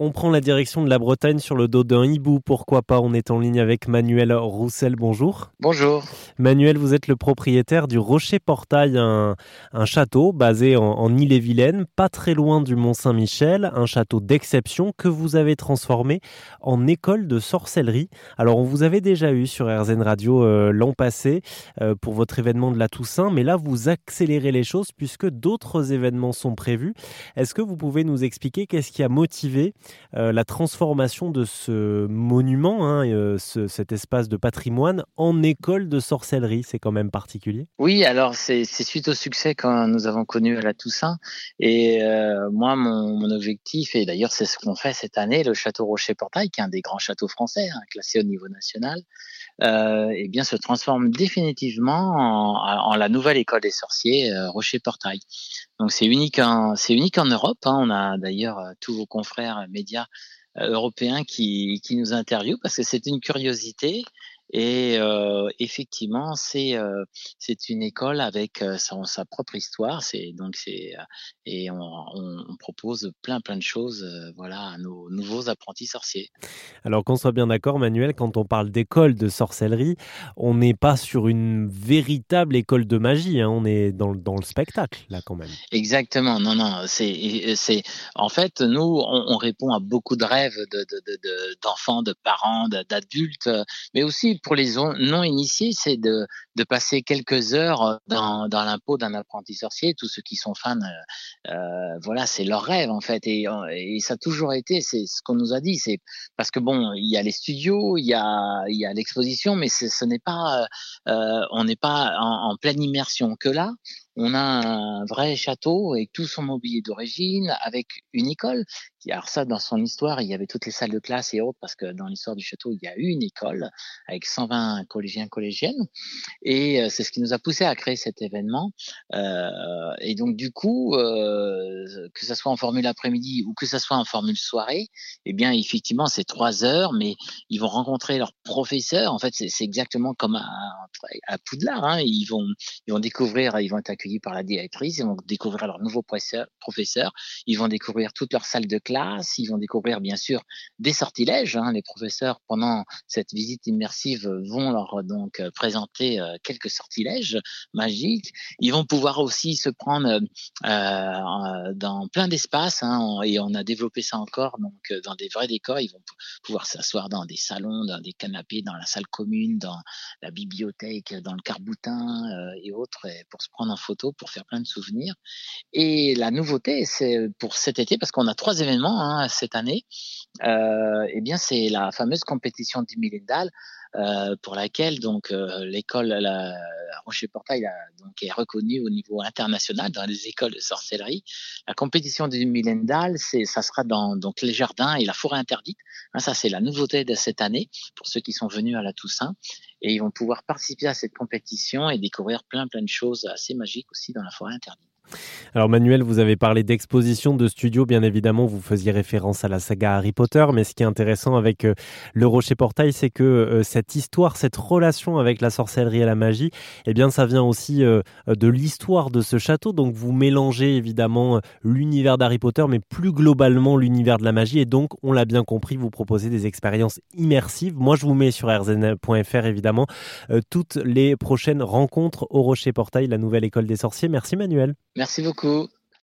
On prend la direction de la Bretagne sur le dos d'un hibou, pourquoi pas? On est en ligne avec Manuel Roussel, bonjour. Bonjour. Manuel, vous êtes le propriétaire du Rocher Portail, un, château basé en, Ille-et-Vilaine, pas très loin du Mont-Saint-Michel, un château d'exception que vous avez transformé en école de sorcellerie. Alors on vous avait déjà eu sur RZN Radio euh, l'an passé euh, pour votre événement de la Toussaint, mais là vous accélérez les choses puisque d'autres événements sont prévus. Est-ce que vous pouvez nous expliquer qu'est-ce qui a motivé euh, la transformation de ce monument, hein, euh, cet espace de patrimoine, en école de sorcellerie. C'est quand même particulier? Oui, alors c'est suite au succès que nous avons connu à la Toussaint. Et euh, moi, mon, objectif, et d'ailleurs c'est ce qu'on fait cette année, le château Rocher-Portail, qui est un des grands châteaux français, hein, classé au niveau national, eh bien se transforme définitivement en, la nouvelle école des sorciers Rocher-Portail. Donc c'est unique en c'est unique en Europe. Hein. On a d'ailleurs euh, tous vos confrères médias euh, européens qui, qui nous interviewent parce que c'est une curiosité et euh, effectivement, c'est euh, c'est une école avec euh, sa, sa, propre histoire. C'est donc c'est et on, on, on, propose plein plein de choses, voilà, à nos nouveaux apprentis sorciers. Alors qu'on soit bien d'accord, Manuel, quand on parle d'école de sorcellerie, on n'est pas sur une véritable école de magie. Hein, on est dans, dans le spectacle là quand même. Exactement. Non non, c'est c'est en fait nous on, on, répond à beaucoup de rêves de d'enfants, de, de, de parents, d'adultes, mais aussi pour les non initiés, c'est de, passer quelques heures dans, l'impôt d'un apprenti sorcier. Tous ceux qui sont fans, euh, euh voilà, c'est leur rêve en fait, et, ça a toujours été. C'est ce qu'on nous a dit. C'est parce que bon, il y a les studios, il y a, l'exposition, mais ce n'est pas, euh, on n'est pas en pleine immersion que là on a un vrai château avec tout son mobilier d'origine, avec une école. Alors ça, dans son histoire, il y avait toutes les salles de classe et autres, parce que dans l'histoire du château, il y a eu une école avec 120 collégiens, collégiennes. Et euh, c'est ce qui nous a poussé à créer cet événement. Euh, et donc, du coup, euh, que ce soit en formule après-midi ou que ce soit en formule soirée, eh bien, effectivement, c'est trois heures, mais ils vont rencontrer leurs professeurs. En fait, c'est exactement comme à, à Poudlard. Hein. Ils, vont, ils vont découvrir, ils vont être accueillis par la directrice, ils vont découvrir leurs nouveaux professeurs, ils vont découvrir toutes leurs salles de classe, ils vont découvrir bien sûr des sortilèges. Hein. Les professeurs, pendant cette visite immersive, vont leur donc présenter euh, quelques sortilèges magiques. Ils vont pouvoir aussi se prendre euh, dans plein d'espaces, hein, et on a développé ça encore donc euh, dans des vrais décors. Ils vont pouvoir s'asseoir dans des salons, dans des canapés, dans la salle commune, dans la bibliothèque, dans le carboutin et autres, pour se prendre en photo pour faire plein de souvenirs. Et la nouveauté, c'est pour cet été, parce qu'on a trois événements hein, cette année, euh, eh bien c'est la fameuse compétition du millendal euh, pour laquelle donc euh, l'école Rocher Portail donc est reconnue au niveau international dans les écoles de sorcellerie. La compétition du millendal, ça sera dans donc les jardins et la forêt interdite. Hein, ça c'est la nouveauté de cette année pour ceux qui sont venus à la Toussaint et ils vont pouvoir participer à cette compétition et découvrir plein plein de choses assez magiques aussi dans la forêt interdite. Alors Manuel, vous avez parlé d'exposition de studio, bien évidemment, vous faisiez référence à la saga Harry Potter, mais ce qui est intéressant avec euh, le Rocher Portail, c'est que euh, cette histoire, cette relation avec la sorcellerie et la magie, eh bien ça vient aussi euh, de l'histoire de ce château, donc vous mélangez évidemment l'univers d'Harry Potter, mais plus globalement l'univers de la magie, et donc on l'a bien compris, vous proposez des expériences immersives. Moi je vous mets sur rzn.fr évidemment toutes les prochaines rencontres au Rocher Portail, la nouvelle école des sorciers. Merci Manuel. Merci beaucoup.